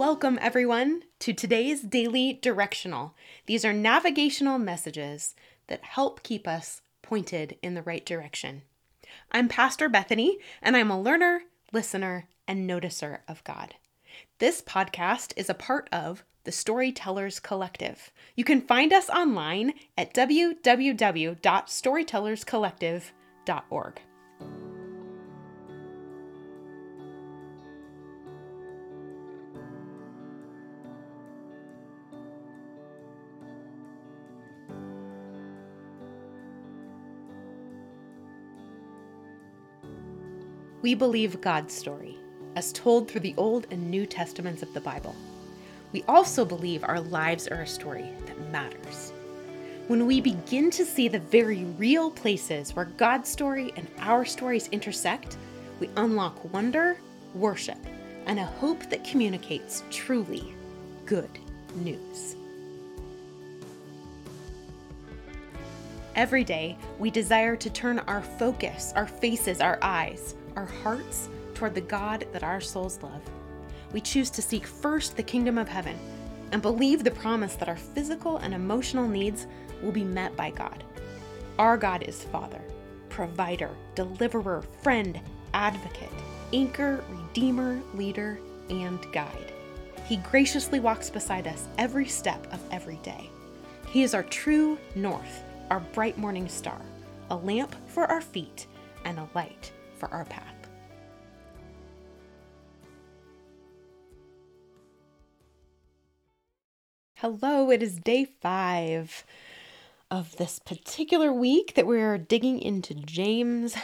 Welcome, everyone, to today's daily directional. These are navigational messages that help keep us pointed in the right direction. I'm Pastor Bethany, and I'm a learner, listener, and noticer of God. This podcast is a part of the Storytellers Collective. You can find us online at www.storytellerscollective.org. We believe God's story, as told through the Old and New Testaments of the Bible. We also believe our lives are a story that matters. When we begin to see the very real places where God's story and our stories intersect, we unlock wonder, worship, and a hope that communicates truly good news. Every day, we desire to turn our focus, our faces, our eyes, our hearts toward the God that our souls love. We choose to seek first the kingdom of heaven and believe the promise that our physical and emotional needs will be met by God. Our God is Father, provider, deliverer, friend, advocate, anchor, redeemer, leader, and guide. He graciously walks beside us every step of every day. He is our true north, our bright morning star, a lamp for our feet, and a light for our path. Hello, it is day five of this particular week that we're digging into James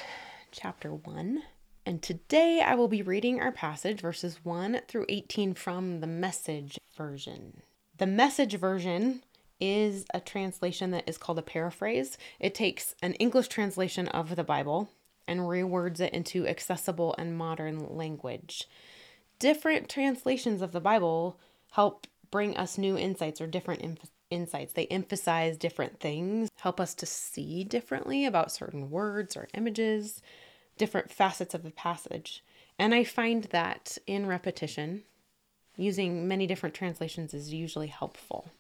chapter 1. And today I will be reading our passage, verses 1 through 18, from the message version. The message version is a translation that is called a paraphrase. It takes an English translation of the Bible and rewords it into accessible and modern language. Different translations of the Bible help bring us new insights or different inf- insights. They emphasize different things, help us to see differently about certain words or images, different facets of the passage. And I find that in repetition, using many different translations is usually helpful.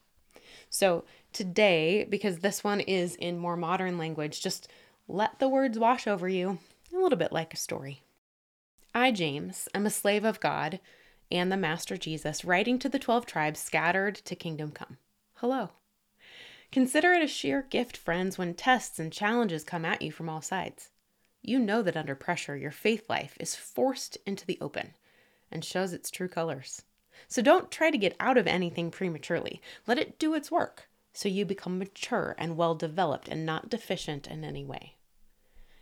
So today, because this one is in more modern language, just let the words wash over you, a little bit like a story. I, James, am a slave of God and the Master Jesus, writing to the 12 tribes scattered to kingdom come. Hello. Consider it a sheer gift, friends, when tests and challenges come at you from all sides. You know that under pressure, your faith life is forced into the open and shows its true colors. So don't try to get out of anything prematurely. Let it do its work so you become mature and well developed and not deficient in any way.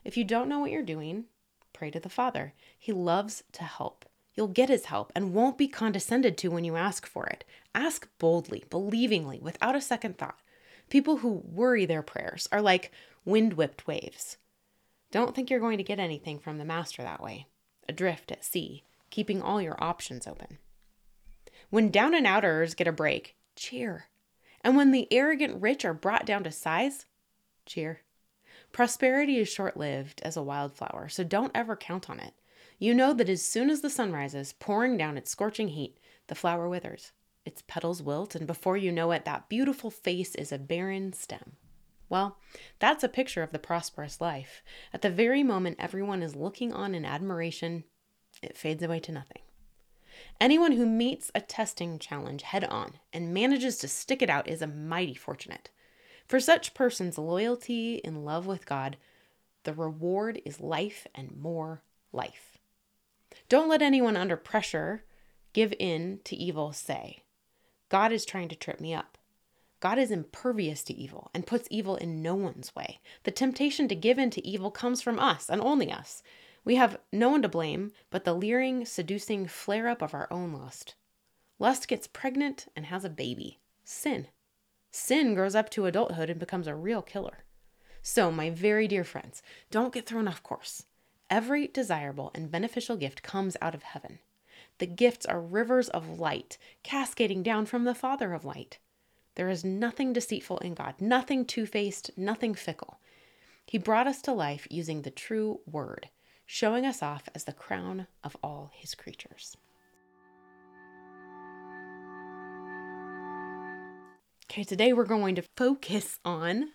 If you don't know what you're doing, pray to the Father. He loves to help. You'll get his help and won't be condescended to when you ask for it. Ask boldly, believingly, without a second thought. People who worry their prayers are like wind whipped waves. Don't think you're going to get anything from the Master that way. Adrift at sea, keeping all your options open. When down and outers get a break, cheer. And when the arrogant rich are brought down to size, cheer. Prosperity is short lived as a wildflower, so don't ever count on it. You know that as soon as the sun rises, pouring down its scorching heat, the flower withers. Its petals wilt, and before you know it, that beautiful face is a barren stem. Well, that's a picture of the prosperous life. At the very moment everyone is looking on in admiration, it fades away to nothing. Anyone who meets a testing challenge head on and manages to stick it out is a mighty fortunate. For such persons, loyalty in love with God, the reward is life and more life. Don't let anyone under pressure give in to evil say, God is trying to trip me up. God is impervious to evil and puts evil in no one's way. The temptation to give in to evil comes from us and only us. We have no one to blame but the leering, seducing flare up of our own lust. Lust gets pregnant and has a baby sin. Sin grows up to adulthood and becomes a real killer. So, my very dear friends, don't get thrown off course. Every desirable and beneficial gift comes out of heaven. The gifts are rivers of light cascading down from the Father of light. There is nothing deceitful in God, nothing two faced, nothing fickle. He brought us to life using the true word, showing us off as the crown of all his creatures. Okay, today we're going to focus on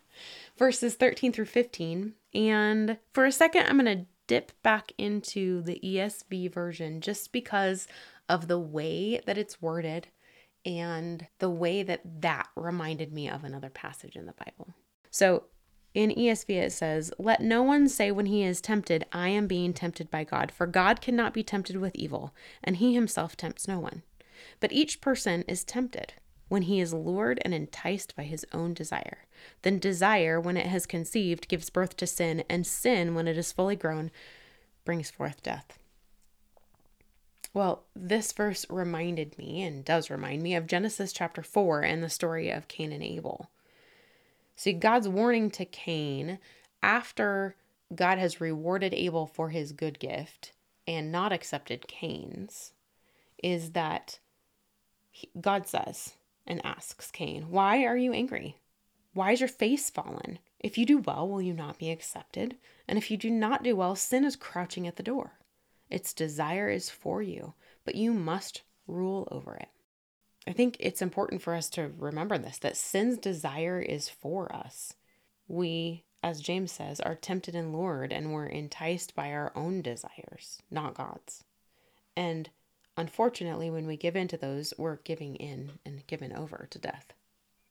verses 13 through 15. And for a second, I'm going to dip back into the ESV version just because of the way that it's worded and the way that that reminded me of another passage in the Bible. So in ESV, it says, Let no one say when he is tempted, I am being tempted by God, for God cannot be tempted with evil, and he himself tempts no one. But each person is tempted when he is lured and enticed by his own desire. Then desire, when it has conceived, gives birth to sin, and sin, when it is fully grown, brings forth death. Well, this verse reminded me, and does remind me, of Genesis chapter 4 and the story of Cain and Abel. See, God's warning to Cain after God has rewarded Abel for his good gift and not accepted Cain's is that God says and asks Cain, Why are you angry? Why is your face fallen? If you do well, will you not be accepted? And if you do not do well, sin is crouching at the door. Its desire is for you, but you must rule over it. I think it's important for us to remember this that sin's desire is for us. We, as James says, are tempted and lured, and we're enticed by our own desires, not God's. And unfortunately, when we give in to those, we're giving in and given over to death.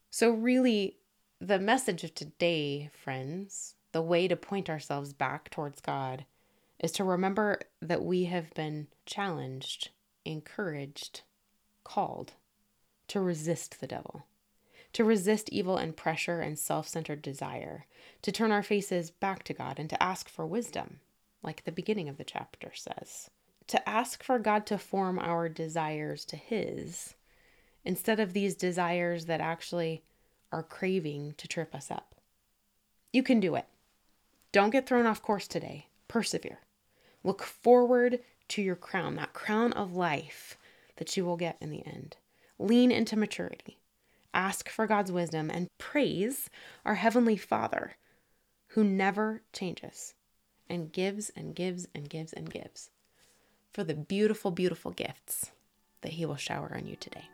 So, really, the message of today, friends, the way to point ourselves back towards God is to remember that we have been challenged, encouraged, called to resist the devil, to resist evil and pressure and self centered desire, to turn our faces back to God and to ask for wisdom, like the beginning of the chapter says, to ask for God to form our desires to His instead of these desires that actually are craving to trip us up. You can do it. Don't get thrown off course today. Persevere. Look forward to your crown, that crown of life that you will get in the end. Lean into maturity. Ask for God's wisdom and praise our Heavenly Father who never changes and gives and gives and gives and gives for the beautiful, beautiful gifts that He will shower on you today.